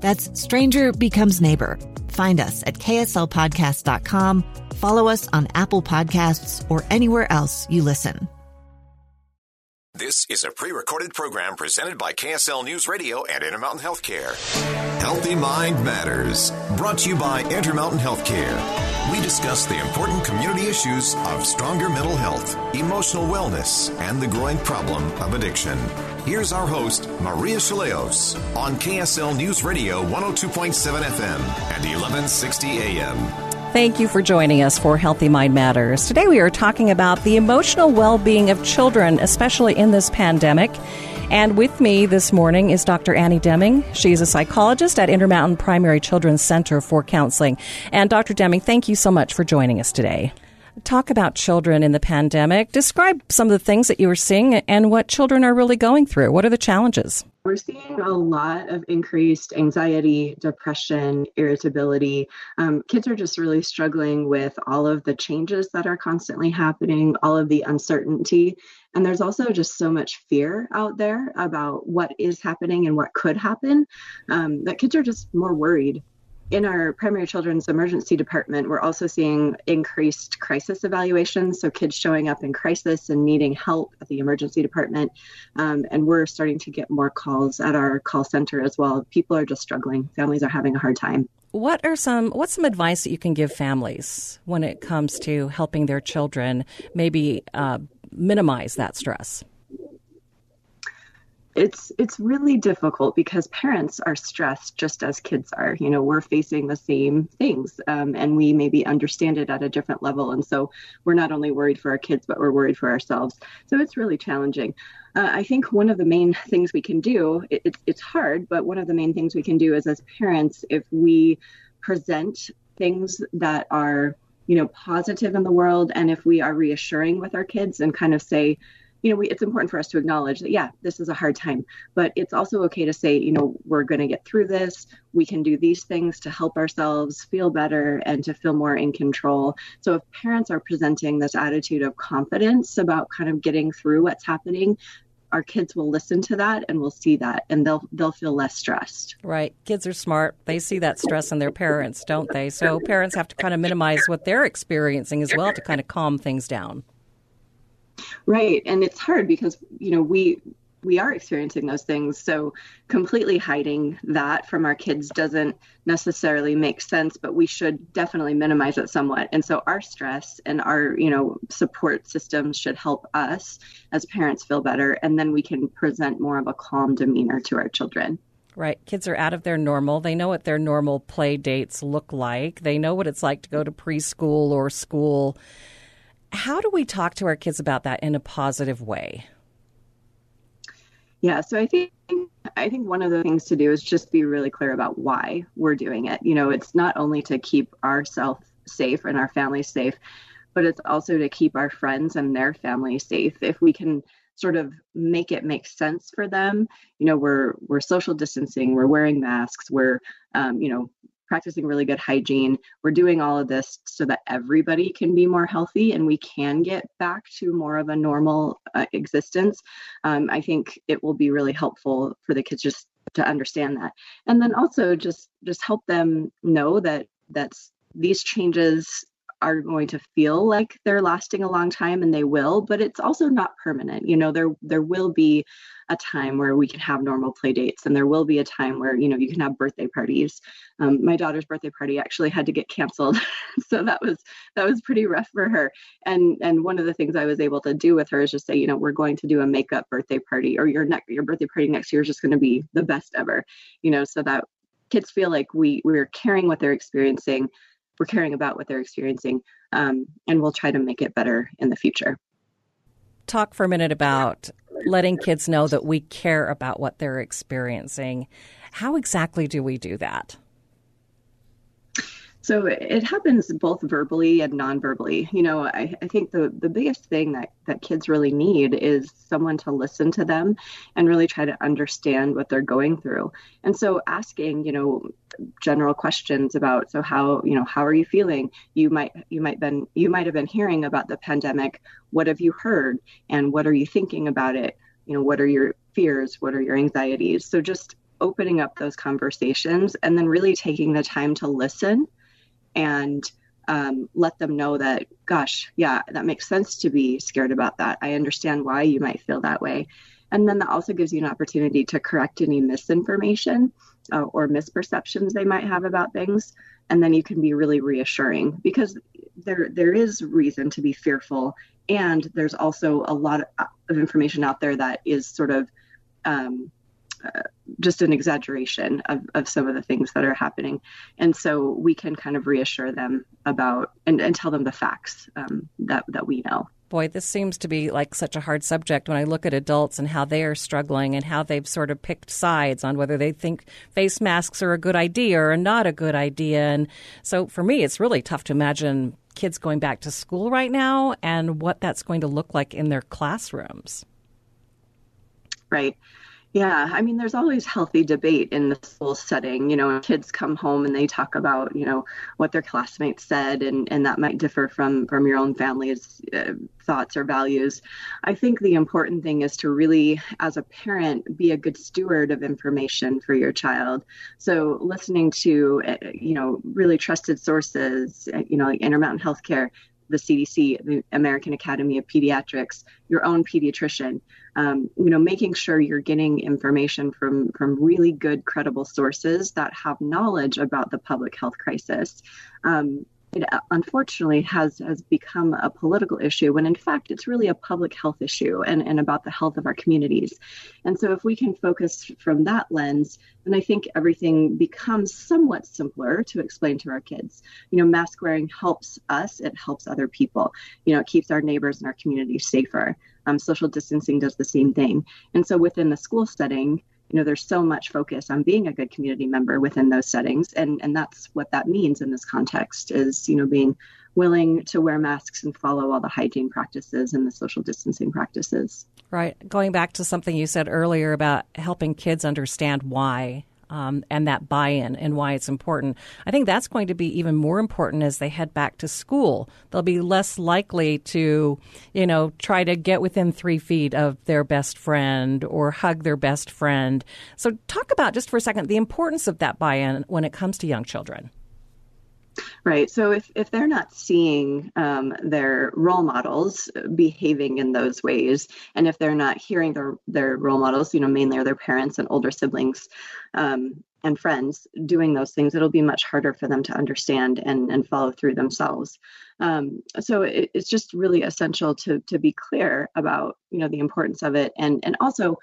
That's Stranger Becomes Neighbor. Find us at kslpodcast.com, follow us on Apple Podcasts, or anywhere else you listen. This is a pre recorded program presented by KSL News Radio and Intermountain Healthcare. Healthy Mind Matters, brought to you by Intermountain Healthcare. We discuss the important community issues of stronger mental health, emotional wellness, and the growing problem of addiction. Here's our host, Maria Shilaos, on KSL News Radio 102.7 FM and 1160 AM. Thank you for joining us for Healthy Mind Matters. Today we are talking about the emotional well being of children, especially in this pandemic. And with me this morning is Dr. Annie Deming. She is a psychologist at Intermountain Primary Children's Center for Counseling. And Dr. Deming, thank you so much for joining us today. Talk about children in the pandemic. Describe some of the things that you are seeing and what children are really going through. What are the challenges? We're seeing a lot of increased anxiety, depression, irritability. Um, kids are just really struggling with all of the changes that are constantly happening, all of the uncertainty. And there's also just so much fear out there about what is happening and what could happen um, that kids are just more worried in our primary children's emergency department, we're also seeing increased crisis evaluations. So, kids showing up in crisis and needing help at the emergency department. Um, and we're starting to get more calls at our call center as well. People are just struggling, families are having a hard time. What are some what's some advice that you can give families when it comes to helping their children maybe uh, minimize that stress? It's it's really difficult because parents are stressed just as kids are. You know we're facing the same things um, and we maybe understand it at a different level. And so we're not only worried for our kids but we're worried for ourselves. So it's really challenging. Uh, i think one of the main things we can do it, it's, it's hard but one of the main things we can do is as parents if we present things that are you know positive in the world and if we are reassuring with our kids and kind of say you know, we, it's important for us to acknowledge that, yeah, this is a hard time, but it's also okay to say, you know, we're going to get through this. We can do these things to help ourselves feel better and to feel more in control. So if parents are presenting this attitude of confidence about kind of getting through what's happening, our kids will listen to that and will see that and they'll they'll feel less stressed. Right. Kids are smart. They see that stress in their parents, don't they? So parents have to kind of minimize what they're experiencing as well to kind of calm things down. Right. And it's hard because, you know, we we are experiencing those things. So completely hiding that from our kids doesn't necessarily make sense, but we should definitely minimize it somewhat. And so our stress and our, you know, support systems should help us as parents feel better. And then we can present more of a calm demeanor to our children. Right. Kids are out of their normal. They know what their normal play dates look like. They know what it's like to go to preschool or school how do we talk to our kids about that in a positive way? Yeah, so I think I think one of the things to do is just be really clear about why we're doing it. You know, it's not only to keep ourselves safe and our families safe, but it's also to keep our friends and their families safe. If we can sort of make it make sense for them, you know, we're we're social distancing, we're wearing masks, we're um, you know practicing really good hygiene. We're doing all of this so that everybody can be more healthy and we can get back to more of a normal uh, existence. Um, I think it will be really helpful for the kids just to understand that, and then also just just help them know that that's these changes are going to feel like they're lasting a long time and they will but it's also not permanent. You know there there will be a time where we can have normal play dates and there will be a time where you know you can have birthday parties. Um, my daughter's birthday party actually had to get canceled so that was that was pretty rough for her. And and one of the things i was able to do with her is just say you know we're going to do a makeup birthday party or your next your birthday party next year is just going to be the best ever. You know so that kids feel like we we're caring what they're experiencing we're caring about what they're experiencing um, and we'll try to make it better in the future. Talk for a minute about letting kids know that we care about what they're experiencing. How exactly do we do that so it happens both verbally and non-verbally. You know, I, I think the, the biggest thing that, that kids really need is someone to listen to them and really try to understand what they're going through. And so asking, you know, general questions about so how, you know, how are you feeling? You might you might been you might have been hearing about the pandemic. What have you heard? And what are you thinking about it? You know, what are your fears? What are your anxieties? So just opening up those conversations and then really taking the time to listen and um, let them know that, gosh, yeah, that makes sense to be scared about that. I understand why you might feel that way. And then that also gives you an opportunity to correct any misinformation uh, or misperceptions they might have about things. And then you can be really reassuring because there there is reason to be fearful, and there's also a lot of, of information out there that is sort of um, uh, just an exaggeration of, of some of the things that are happening. And so we can kind of reassure them about and, and tell them the facts um, that, that we know. Boy, this seems to be like such a hard subject when I look at adults and how they are struggling and how they've sort of picked sides on whether they think face masks are a good idea or not a good idea. And so for me, it's really tough to imagine kids going back to school right now and what that's going to look like in their classrooms. Right. Yeah, I mean, there's always healthy debate in the school setting. You know, kids come home and they talk about, you know, what their classmates said, and, and that might differ from from your own family's uh, thoughts or values. I think the important thing is to really, as a parent, be a good steward of information for your child. So, listening to, uh, you know, really trusted sources, uh, you know, like Intermountain Healthcare, the CDC, the American Academy of Pediatrics, your own pediatrician. Um, you know, making sure you're getting information from from really good, credible sources that have knowledge about the public health crisis. Um, it uh, unfortunately has has become a political issue when in fact it's really a public health issue and, and about the health of our communities. And so if we can focus from that lens then i think everything becomes somewhat simpler to explain to our kids. You know mask wearing helps us it helps other people. You know it keeps our neighbors and our communities safer. Um, social distancing does the same thing. And so within the school setting you know there's so much focus on being a good community member within those settings. And and that's what that means in this context is you know being willing to wear masks and follow all the hygiene practices and the social distancing practices. Right. Going back to something you said earlier about helping kids understand why um, and that buy in and why it's important. I think that's going to be even more important as they head back to school. They'll be less likely to, you know, try to get within three feet of their best friend or hug their best friend. So, talk about just for a second the importance of that buy in when it comes to young children. Right. So if, if they're not seeing um, their role models behaving in those ways, and if they're not hearing their, their role models, you know, mainly their parents and older siblings um, and friends doing those things, it'll be much harder for them to understand and, and follow through themselves. Um, so it, it's just really essential to to be clear about you know the importance of it, and and also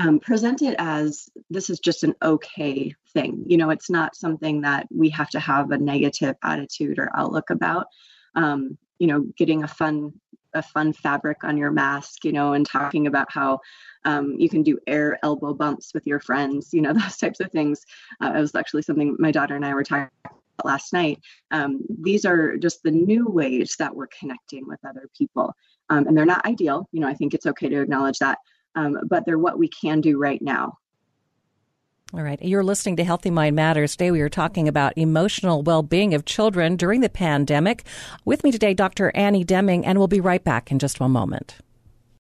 um, present it as this is just an okay thing. You know, it's not something that we have to have a negative attitude or outlook about. Um, you know, getting a fun a fun fabric on your mask, you know, and talking about how um, you can do air elbow bumps with your friends, you know, those types of things. Uh, it was actually something my daughter and I were talking about last night. Um, these are just the new ways that we're connecting with other people. Um, and they're not ideal. You know, I think it's okay to acknowledge that um, but they're what we can do right now. All right. You're listening to Healthy Mind Matters. Today we are talking about emotional well being of children during the pandemic. With me today, Dr. Annie Deming, and we'll be right back in just one moment.